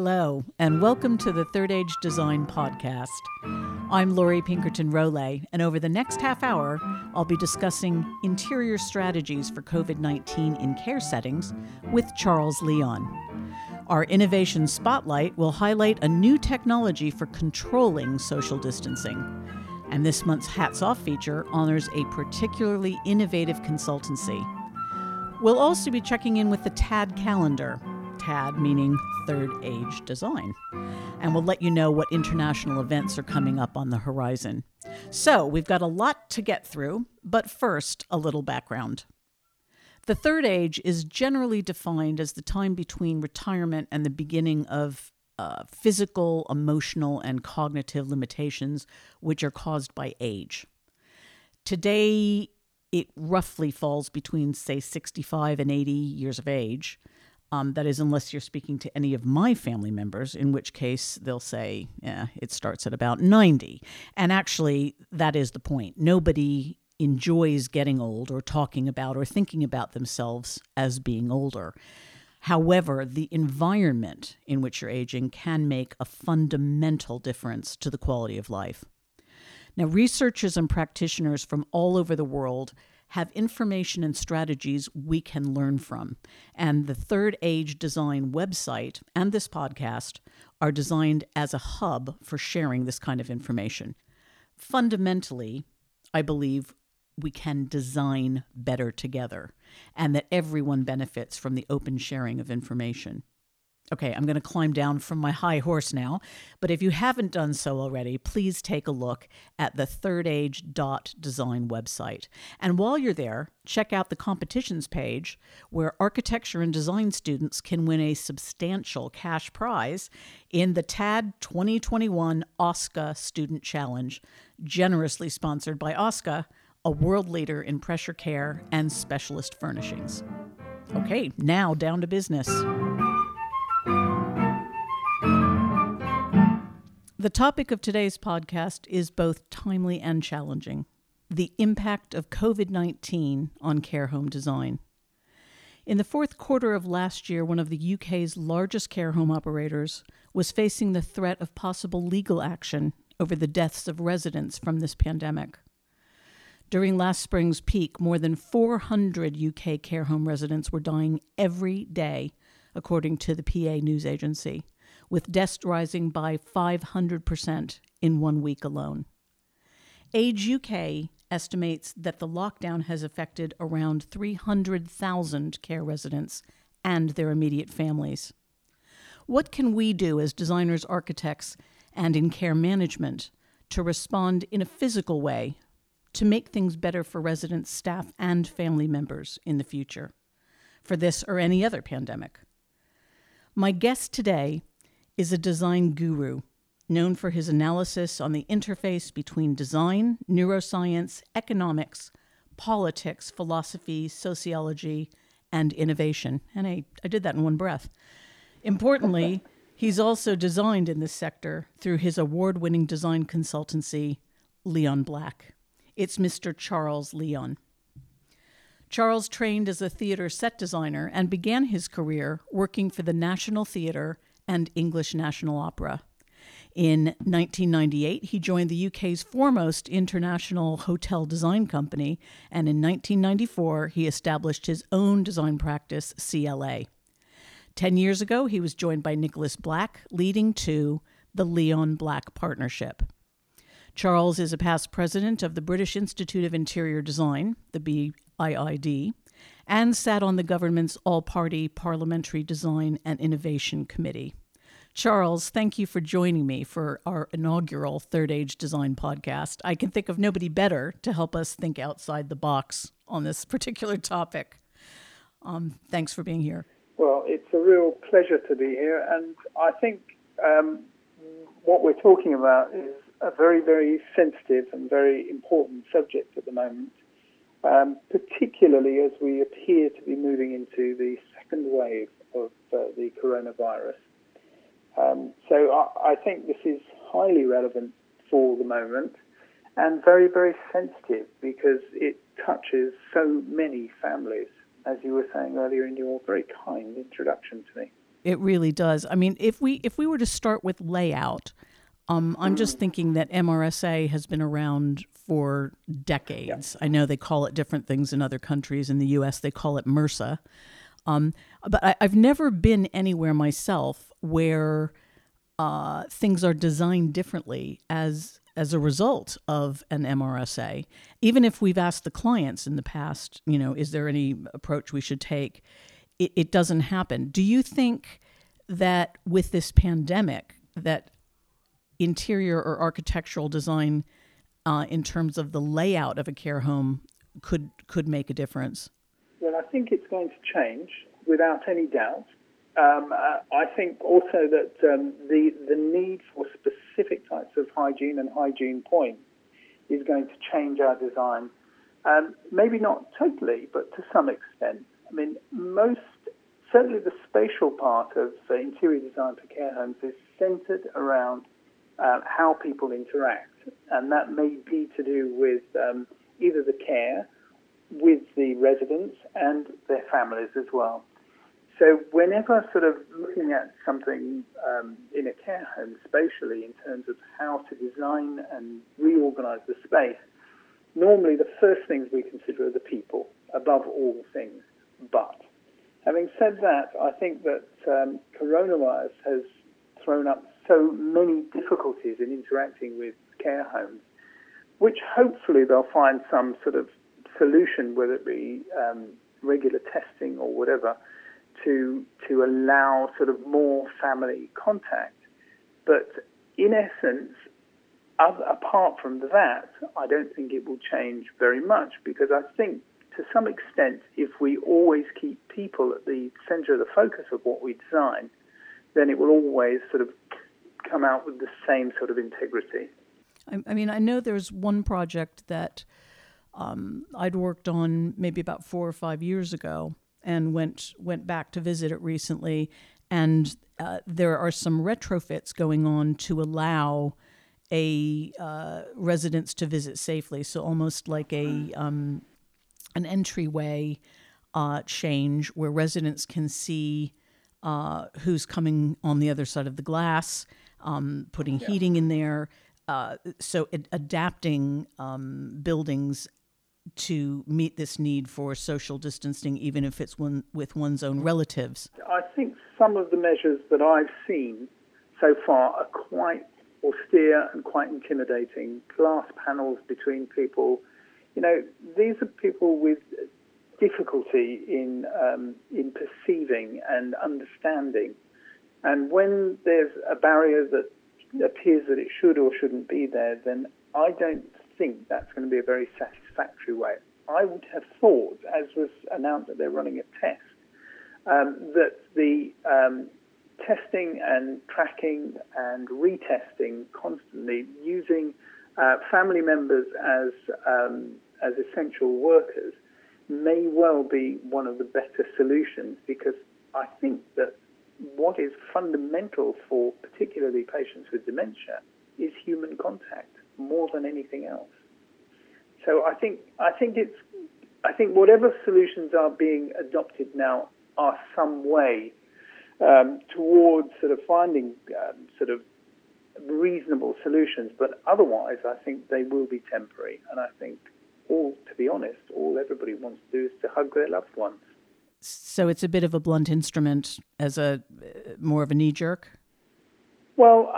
Hello, and welcome to the Third Age Design Podcast. I'm Laurie Pinkerton Rolay, and over the next half hour, I'll be discussing interior strategies for COVID 19 in care settings with Charles Leon. Our innovation spotlight will highlight a new technology for controlling social distancing. And this month's Hats Off feature honors a particularly innovative consultancy. We'll also be checking in with the TAD calendar, Meaning Third Age Design, and we'll let you know what international events are coming up on the horizon. So, we've got a lot to get through, but first, a little background. The third age is generally defined as the time between retirement and the beginning of uh, physical, emotional, and cognitive limitations which are caused by age. Today, it roughly falls between, say, 65 and 80 years of age. Um, that is, unless you're speaking to any of my family members, in which case they'll say, yeah, it starts at about 90. And actually, that is the point. Nobody enjoys getting old or talking about or thinking about themselves as being older. However, the environment in which you're aging can make a fundamental difference to the quality of life. Now, researchers and practitioners from all over the world have information and strategies we can learn from. And the Third Age Design website and this podcast are designed as a hub for sharing this kind of information. Fundamentally, I believe we can design better together and that everyone benefits from the open sharing of information. Okay, I'm going to climb down from my high horse now, but if you haven't done so already, please take a look at the thirdage.design website. And while you're there, check out the competitions page where architecture and design students can win a substantial cash prize in the TAD 2021 OSCA Student Challenge, generously sponsored by OSCA, a world leader in pressure care and specialist furnishings. Okay, now down to business. The topic of today's podcast is both timely and challenging the impact of COVID 19 on care home design. In the fourth quarter of last year, one of the UK's largest care home operators was facing the threat of possible legal action over the deaths of residents from this pandemic. During last spring's peak, more than 400 UK care home residents were dying every day, according to the PA news agency with deaths rising by 500% in one week alone. Age UK estimates that the lockdown has affected around 300,000 care residents and their immediate families. What can we do as designers, architects, and in care management to respond in a physical way to make things better for residents, staff, and family members in the future for this or any other pandemic? My guest today is a design guru known for his analysis on the interface between design, neuroscience, economics, politics, philosophy, sociology, and innovation. And I, I did that in one breath. Importantly, he's also designed in this sector through his award winning design consultancy, Leon Black. It's Mr. Charles Leon. Charles trained as a theater set designer and began his career working for the National Theatre and English National Opera. In 1998, he joined the UK's foremost international hotel design company, and in 1994, he established his own design practice, CLA. Ten years ago, he was joined by Nicholas Black, leading to the Leon Black Partnership. Charles is a past president of the British Institute of Interior Design, the BIID, and sat on the government's all party Parliamentary Design and Innovation Committee. Charles, thank you for joining me for our inaugural Third Age Design podcast. I can think of nobody better to help us think outside the box on this particular topic. Um, thanks for being here. Well, it's a real pleasure to be here, and I think um, what we're talking about is a very, very sensitive and very important subject at the moment um, particularly as we appear to be moving into the second wave of uh, the coronavirus. Um, so I, I, think this is highly relevant for the moment and very, very sensitive because it touches so many families, as you were saying earlier in your very kind introduction to me. It really does. I mean, if we if we were to start with layout, um, I'm just thinking that MRSA has been around for decades. I know they call it different things in other countries. In the U.S., they call it MRSA. Um, but I, have never been anywhere myself where uh, things are designed differently as as a result of an MRSA. Even if we've asked the clients in the past, you know, is there any approach we should take? It, it doesn't happen. Do you think that with this pandemic, that interior or architectural design, uh, in terms of the layout of a care home, could could make a difference? Well, I think it's going to change without any doubt. Um, uh, I think also that um, the the need for specific types of hygiene and hygiene points is going to change our design. Um, maybe not totally, but to some extent. I mean, most certainly the spatial part of uh, interior design for care homes is centered around uh, how people interact, and that may be to do with um, either the care with the residents and their families as well. So whenever sort of looking at something um, in a care home spatially in terms of how to design and reorganize the space, normally the first things we consider are the people above all things. But having said that, I think that um, coronavirus has thrown up so many difficulties in interacting with care homes, which hopefully they'll find some sort of solution, whether it be um, regular testing or whatever, to to allow sort of more family contact. But in essence, other, apart from that, I don't think it will change very much because I think to some extent, if we always keep people at the center of the focus of what we design, then it will always sort of come out with the same sort of integrity. I, I mean, I know there's one project that um, I'd worked on maybe about four or five years ago and went went back to visit it recently. And uh, there are some retrofits going on to allow a uh, residents to visit safely. So almost like a um, an entryway uh, change where residents can see uh, who's coming on the other side of the glass, um, putting yeah. heating in there. Uh, so it, adapting um, buildings to meet this need for social distancing, even if it's one, with one's own relatives? I think some of the measures that I've seen so far are quite austere and quite intimidating. Glass panels between people. You know, these are people with difficulty in um, in perceiving and understanding. And when there's a barrier that appears that it should or shouldn't be there, then I don't think that's going to be a very satisfactory way. I would have thought, as was announced that they're running a test, um, that the um, testing and tracking and retesting constantly using uh, family members as um, as essential workers may well be one of the better solutions because I think that what is fundamental for particularly patients with dementia is human contact more than anything else. So I think I think it's I think whatever solutions are being adopted now are some way um, towards sort of finding um, sort of reasonable solutions. But otherwise, I think they will be temporary. And I think all, to be honest, all everybody wants to do is to hug their loved ones. So it's a bit of a blunt instrument as a more of a knee jerk. Well,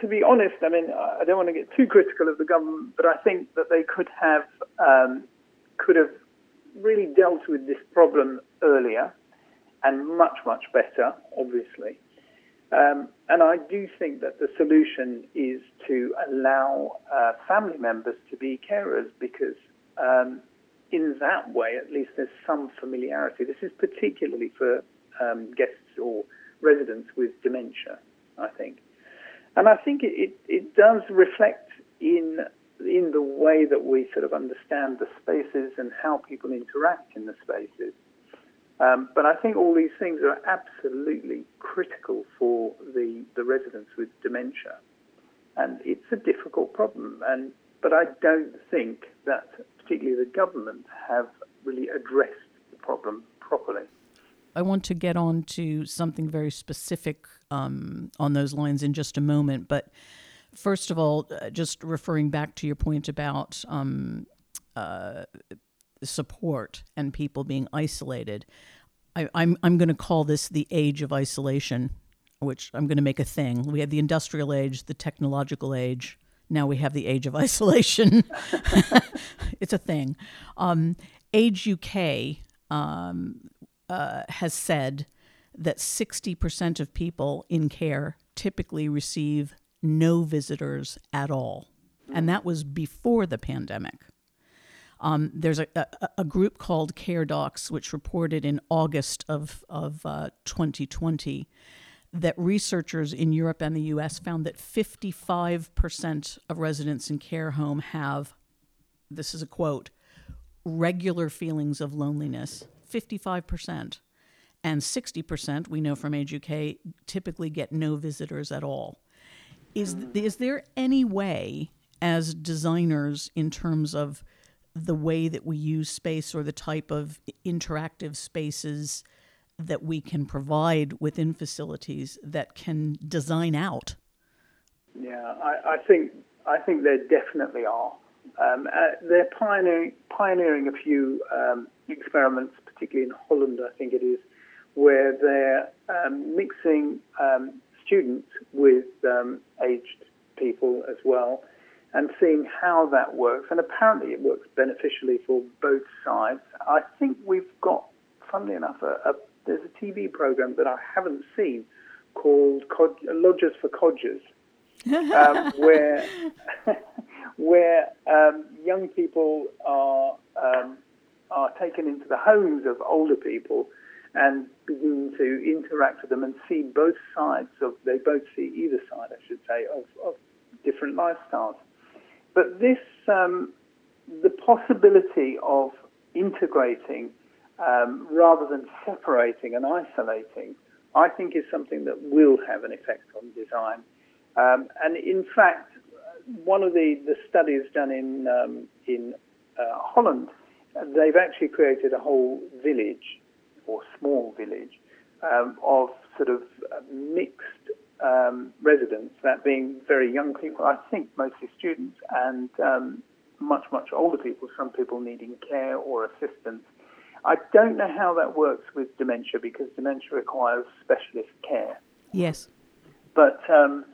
to be honest, I mean, I don't want to get too critical of the government, but I think that they could have um, could have really dealt with this problem earlier and much much better, obviously. Um, and I do think that the solution is to allow uh, family members to be carers because um, in that way, at least, there's some familiarity. This is particularly for um, guests or residents with dementia, I think. And I think it, it, it does reflect in in the way that we sort of understand the spaces and how people interact in the spaces. Um, but I think all these things are absolutely critical for the, the residents with dementia. And it's a difficult problem. And, but I don't think that particularly the government have really addressed the problem properly. I want to get on to something very specific um, on those lines in just a moment. But first of all, uh, just referring back to your point about um, uh, support and people being isolated, I, I'm I'm going to call this the age of isolation, which I'm going to make a thing. We had the industrial age, the technological age. Now we have the age of isolation. it's a thing. Um, Age UK um, uh, has said that 60% of people in care typically receive no visitors at all. And that was before the pandemic. Um, there's a, a, a, group called Care Docs, which reported in August of, of uh, 2020 that researchers in Europe and the US found that 55% of residents in care home have, this is a quote, regular feelings of loneliness. 55%. And 60%, we know from Age UK, typically get no visitors at all. Is, is there any way, as designers, in terms of the way that we use space or the type of interactive spaces that we can provide within facilities that can design out? Yeah, I, I think I think there definitely are. Um, uh, they're pioneering, pioneering a few um, experiments, particularly in Holland, I think it is, where they're um, mixing um, students with um, aged people as well and seeing how that works. And apparently it works beneficially for both sides. I think we've got, funnily enough, a, a, there's a TV program that I haven't seen called Cod- Lodgers for Codgers, um, where where um, young people are um, are taken into the homes of older people and begin to interact with them and see both sides of they both see either side, I should say, of, of different lifestyles. But this um, the possibility of integrating um, rather than separating and isolating, I think is something that will have an effect on design. Um, and in fact, one of the, the studies done in um, in uh, Holland, they've actually created a whole village or small village um, of sort of mixed um, residents, that being very young people, I think mostly students, and um, much much older people. Some people needing care or assistance. I don't know how that works with dementia because dementia requires specialist care. Yes. But um,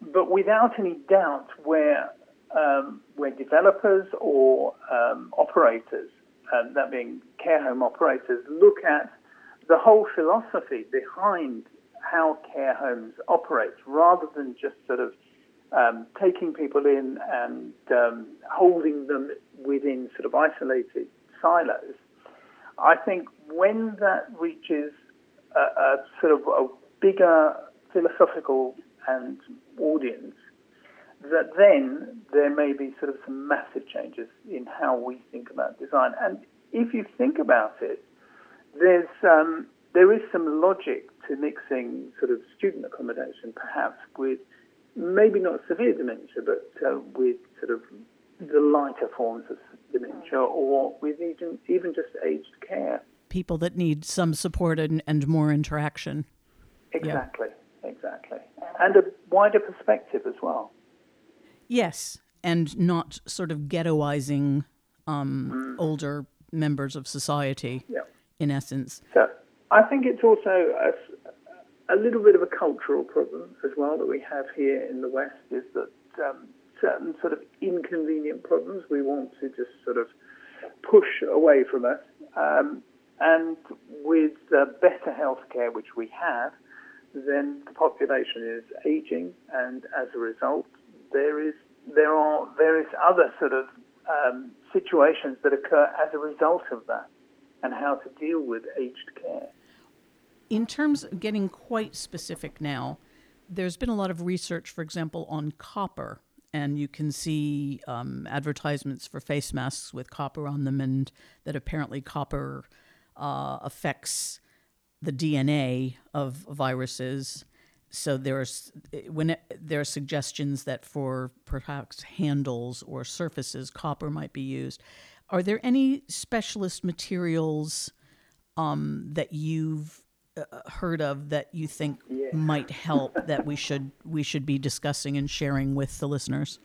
but without any doubt, where um, where developers or um, operators, um, that being care home operators, look at the whole philosophy behind how care homes operate, rather than just sort of um, taking people in and um, holding them within sort of isolated silos. I think when that reaches a, a sort of a bigger philosophical and audience, that then there may be sort of some massive changes in how we think about design. And if you think about it, there's um, there is some logic to mixing sort of student accommodation, perhaps with maybe not severe dementia, but uh, with sort of the lighter forms of dementia, or with even even just aged care. People that need some support and, and more interaction. Exactly, yeah. exactly and a wider perspective as well. Yes, and not sort of ghettoizing um, mm. older members of society, yeah. in essence. So I think it's also a, a, little bit of a cultural problem as well that we have here in the West is that um, certain sort of inconvenient problems we want to just sort of push away from us. Um, and with uh, better healthcare, which we have, then the population is aging, and as a result, there is there are various other sort of um, situations that occur as a result of that, and how to deal with aged care. In terms of getting quite specific now, there's been a lot of research, for example, on copper, and you can see um, advertisements for face masks with copper on them, and that apparently copper uh, affects the DNA of viruses. So there's when it, there are suggestions that for perhaps handles or surfaces, copper might be used. Are there any specialist materials um, that you've uh, heard of that you think Yeah. might help that we should we should be discussing and sharing with the listeners?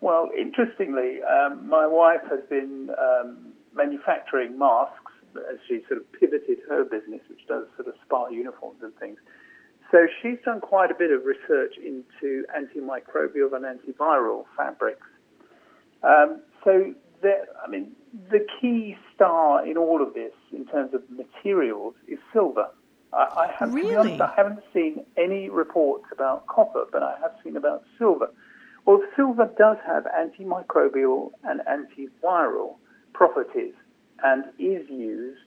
Well, interestingly, um, my wife has been um, manufacturing masks as she sort of pivoted her business, which does sort of spa uniforms and things. So she's done quite a bit of research into antimicrobial and antiviral fabrics. Um, so, there, I mean, the key star in all of this, in terms of materials, is silver. I, I have Really? honest, I haven't seen any reports about copper, but I have seen about silver. Well, silver does have antimicrobial and antiviral properties and is used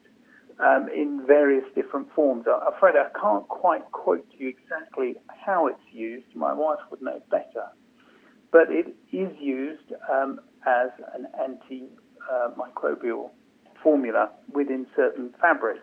um, in various different forms. I'm afraid I can't quite quote you exactly how it's used. My wife would know better. But it is used um, as an antimicrobial formula within certain fabrics.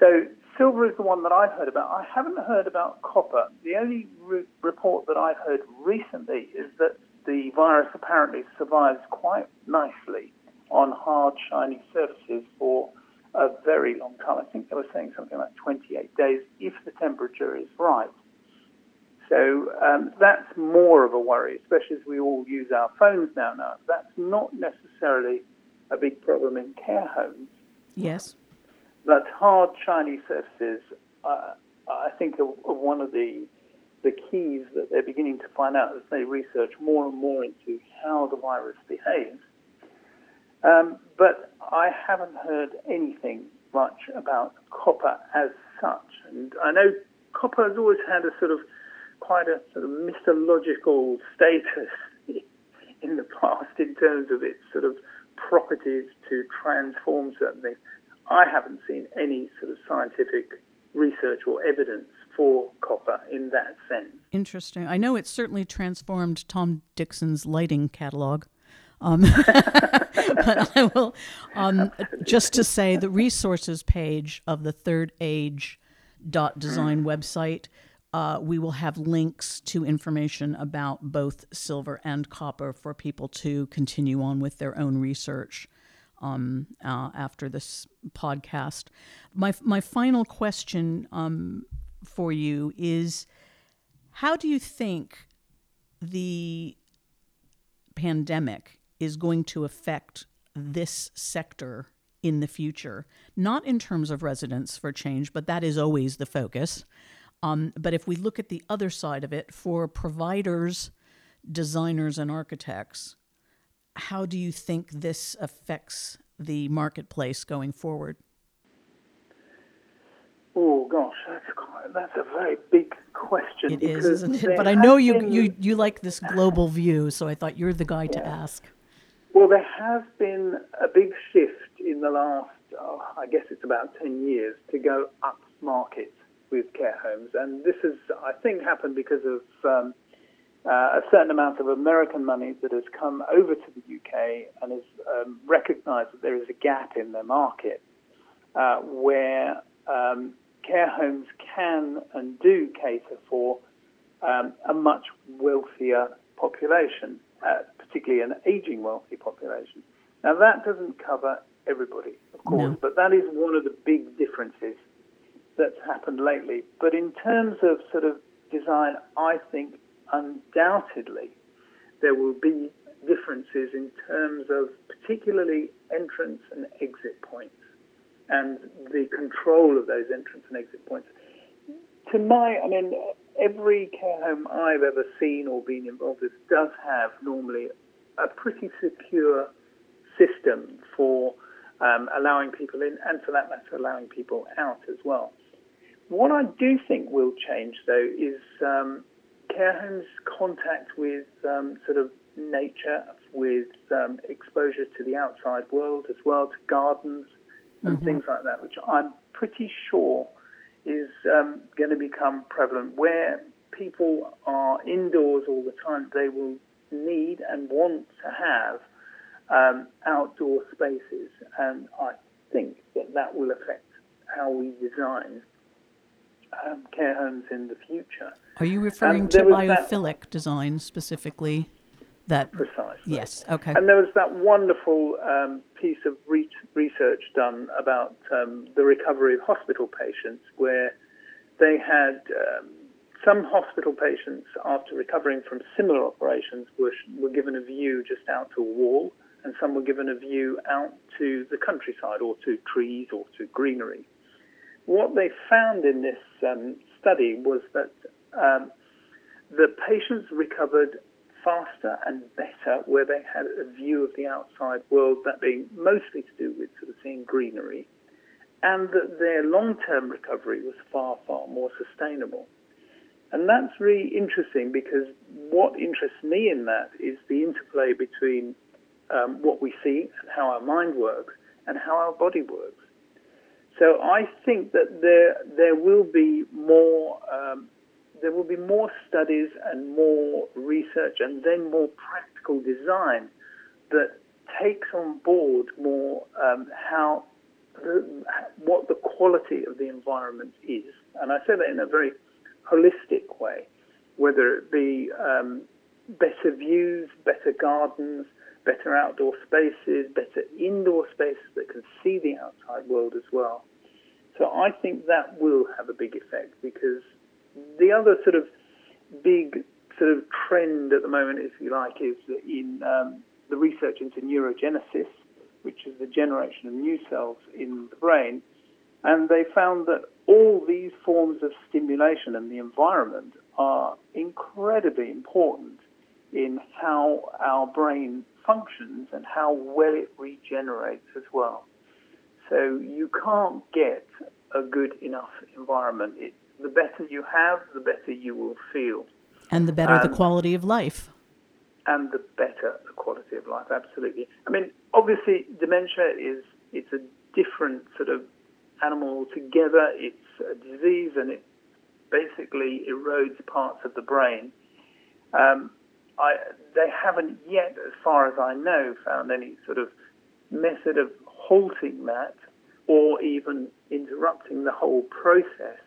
So silver is the one that I've heard about. I haven't heard about copper. The only re- report that I've heard recently is that the virus apparently survives quite nicely on hard, shiny surfaces for a very long time. I think they were saying something like 28 days if the temperature is right. So um, that's more of a worry, especially as we all use our phones now. Now, that's not necessarily a big problem in care homes. Yes. But hard, shiny surfaces, uh, I think, are, are one of the the keys that they're beginning to find out as they research more and more into how the virus behaves. Um, but I haven't heard anything much about copper as such. And I know copper has always had a sort of quite a sort of mythological status in the past in terms of its sort of properties to transform certain things. I haven't seen any sort of scientific research or evidence for copper in that sense. Interesting. I know it certainly transformed Tom Dixon's lighting catalog. Um, but I will um, just to say the resources page of the Third Age dot design website. Uh, we will have links to information about both silver and copper for people to continue on with their own research um, uh, after this podcast. My my final question um, for you is: How do you think the pandemic is going to affect this sector in the future? Not in terms of residents for change, but that is always the focus. Um, but if we look at the other side of it, for providers, designers, and architects, how do you think this affects the marketplace going forward? Oh gosh, that's quite, that's a very big question. It is, isn't it? But I know you, been- you you like this global view, so I thought you're the guy to ask. Well, there has been a big shift in the last, oh, I guess it's about 10 years, to go up market with care homes. And this has, I think, happened because of um, uh, a certain amount of American money that has come over to the UK and has um, recognized that there is a gap in their market uh, where um, care homes can and do cater for um, a much wealthier population, uh, particularly an aging wealthy population. Now, that doesn't cover everybody, of course, No. but that is one of the big differences that's happened lately. But in terms of sort of design, I think undoubtedly there will be differences in terms of particularly entrance and exit points and the control of those entrance and exit points. To my, I mean, every care home I've ever seen or been involved with does have normally a pretty secure system for um, allowing people in and, for that matter, allowing people out as well. What I do think will change, though, is um, care homes' contact with um, sort of nature, with um, exposure to the outside world as well, to gardens and things like that, which I'm pretty sure is um, going to become prevalent. Where people are indoors all the time, they will need and want to have um, outdoor spaces, and I think that that will affect how we design um, care homes in the future. Are you referring Um, to was that- biophilic design specifically? That precisely. Yes. Okay. And there was that wonderful um, piece of re- research done about um, the recovery of hospital patients, where they had um, some hospital patients, after recovering from similar operations, were, were given a view just out to a wall, and some were given a view out to the countryside or to trees or to greenery. What they found in this um, study was that um, the patients recovered faster and better where they had a view of the outside world, that being mostly to do with sort of seeing greenery, and that their long-term recovery was far, far more sustainable. And that's really interesting because what interests me in that is the interplay between um, what we see and how our mind works and how our body works. So I think that there there will be more um, be more studies and more research and then more practical design that takes on board more um, how the, what the quality of the environment is. And I say that in a very holistic way, whether it be um, better views, better gardens, better outdoor spaces, better indoor spaces that can see the outside world as well. So I think that will have a big effect because the other sort of big sort of trend at the moment, if you like, is in um, the research into neurogenesis, which is the generation of new cells in the brain. And they found that all these forms of stimulation and the environment are incredibly important in how our brain functions and how well it regenerates as well. So you can't get a good enough environment. It, the better you have, the better you will feel. And the better the quality of life. And the better the quality of life, absolutely. I mean, obviously, dementia is it's a different sort of animal altogether. It's a disease, and it basically erodes parts of the brain. Um, I, they haven't yet, as far as I know, found any sort of method of halting that or even interrupting the whole process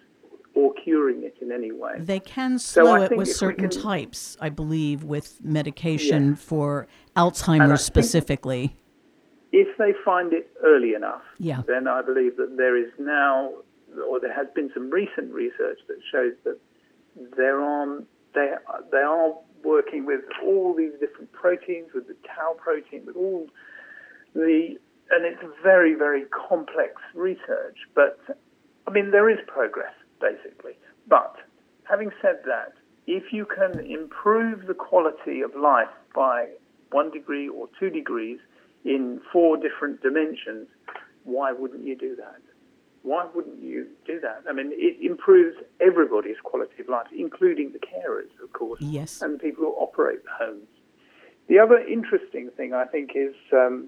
or curing it in any way. They can slow so it with certain can, types, I believe, with medication for Alzheimer's specifically. If they find it early enough, yeah. then I believe that there is now, or there has been some recent research that shows that they're on, they, they are working with all these different proteins, with the tau protein, with all the and it's very, very complex research. But I mean, there is progress basically. But having said that, if you can improve the quality of life by one degree or two degrees in four different dimensions, why wouldn't you do that? Why wouldn't you do that? I mean, it improves everybody's quality of life, including the carers, of course, yes. and the people who operate the homes. The other interesting thing, I think, is um,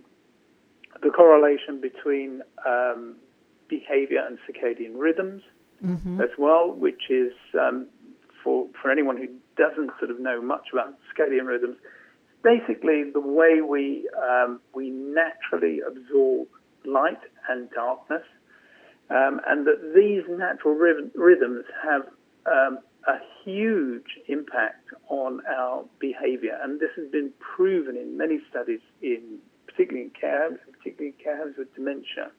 the correlation between um, behavior and circadian rhythms mm-hmm. as well, which is um, for for anyone who doesn't sort of know much about circadian rhythms, basically the way we um, we naturally absorb light and darkness, um, and that these natural rhythms have um, a huge impact on our behavior, and this has been proven in many studies in particularly in care homes, particularly in care homes with dementia.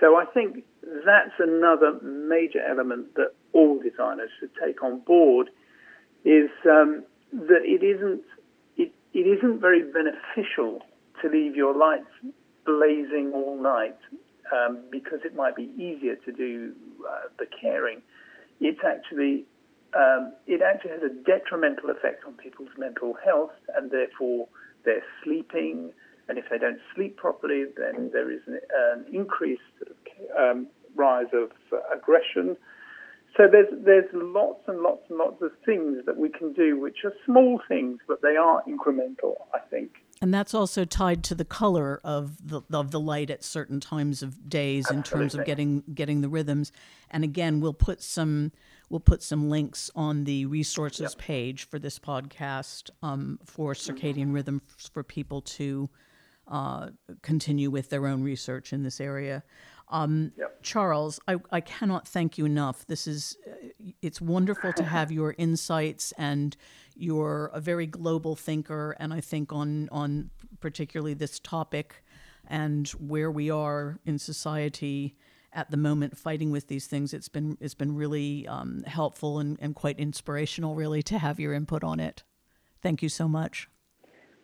So I think that's another major element that all designers should take on board is um, that it isn't it, it isn't very beneficial to leave your lights blazing all night um, because it might be easier to do uh, the caring. It's actually um, it actually has a detrimental effect on people's mental health and therefore their sleeping, and if they don't sleep properly, then there is an, an increased um, rise of aggression. So there's there's lots and lots and lots of things that we can do, which are small things, but they are incremental. I think. And that's also tied to the color of the of the light at certain times of days Absolutely. in terms of getting getting the rhythms. And again, we'll put some we'll put some links on the resources yep. page for this podcast um, for circadian rhythm for people to uh, continue with their own research in this area. Um, Yep. Charles, I, I cannot thank you enough. This is uh, it's wonderful to have your insights and you're a very global thinker and I think on on particularly this topic and where we are in society at the moment fighting with these things it's been it's been really um, helpful and, and quite inspirational really to have your input on it. Thank you so much.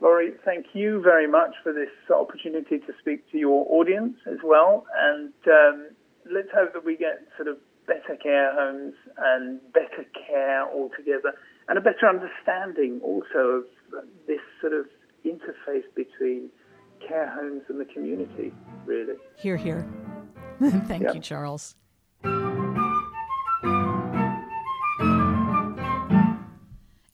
Laurie, thank you very much for this opportunity to speak to your audience as well. And um, let's hope that we get sort of better care homes and better care altogether and a better understanding also of this sort of interface between care homes and the community, really. Here, here. Thank Yeah. you, Charles.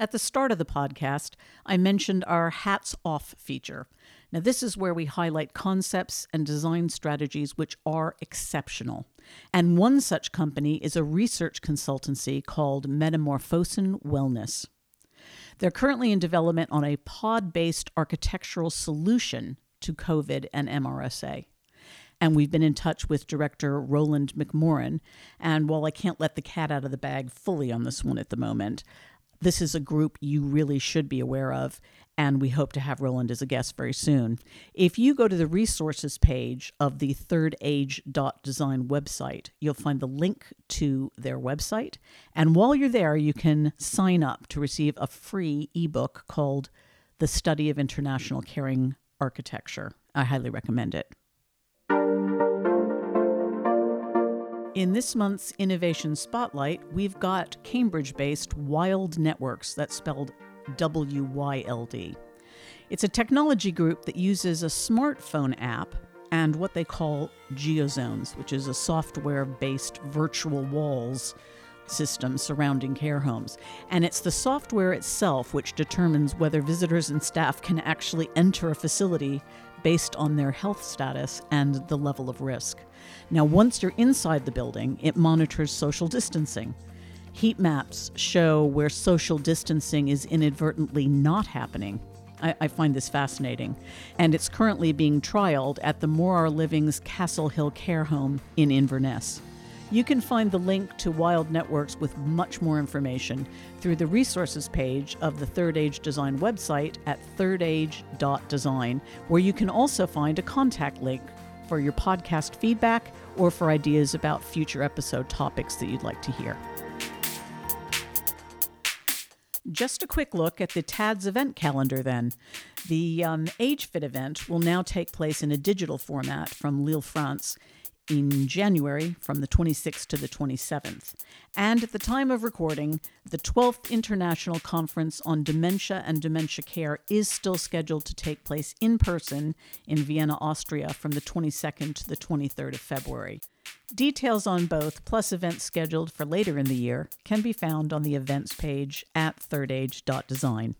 At the start of the podcast, I mentioned our Hats Off feature. Now, this is where we highlight concepts and design strategies which are exceptional. And one such company is a research consultancy called Metamorphosin Wellness. They're currently in development on a pod based architectural solution to COVID and MRSA. And we've been in touch with director Roland McMoran. And while I can't let the cat out of the bag fully on this one at the moment, this is a group you really should be aware of, and we hope to have Roland as a guest very soon. If you go to the resources page of the Third Age Design website, you'll find the link to their website. And while you're there, you can sign up to receive a free ebook called The Study of International Caring Architecture. I highly recommend it. In this month's Innovation Spotlight, we've got Cambridge based Wyld Networks, that's spelled W Y L D. It's a technology group that uses a smartphone app and what they call geozones, which is a software based virtual walls system surrounding care homes. And it's the software itself which determines whether visitors and staff can actually enter a facility based on their health status and the level of risk. Now, once you're inside the building, it monitors social distancing. Heat maps show where social distancing is inadvertently not happening. I, I find this fascinating. And it's currently being trialed at the Morar Living's Castle Hill Care Home in Inverness. You can find the link to Wyld Networks with much more information through the resources page of the Third Age Design website at thirdage.design, where you can also find a contact link for your podcast feedback or for ideas about future episode topics that you'd like to hear. Just a quick look at the TADS event calendar then. The um, AgeFit event will now take place in a digital format from Lille, France in January from the 26th to the 27th. And at the time of recording, the 12th International Conference on Dementia and Dementia Care is still scheduled to take place in person in Vienna, Austria from the 22nd to the 23rd of February. Details on both, plus events scheduled for later in the year, can be found on the events page at thirdage.design.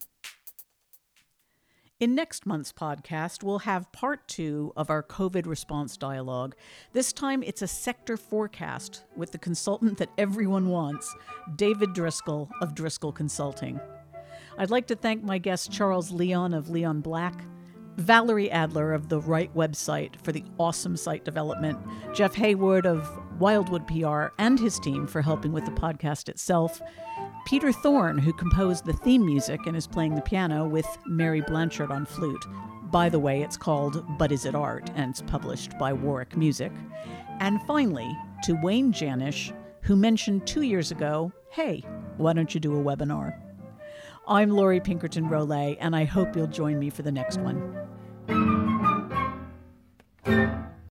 In next month's podcast, we'll have part two of our COVID response dialogue. This time, it's a sector forecast with the consultant that everyone wants, David Driscoll of Driscoll Consulting. I'd like to thank my guest Charles Leon of Leon Black, Valerie Adler of the Right website for the awesome site development, Jeff Haywood of Wildwood PR and his team for helping with the podcast itself, Peter Thorne, who composed the theme music and is playing the piano with Mary Blanchard on flute. By the way, it's called But Is It Art and it's published by Warwick Music. And finally, to Wayne Janish, who mentioned two years ago, hey, why don't you do a webinar? I'm Laurie Pinkerton Rolay, and I hope you'll join me for the next one. thank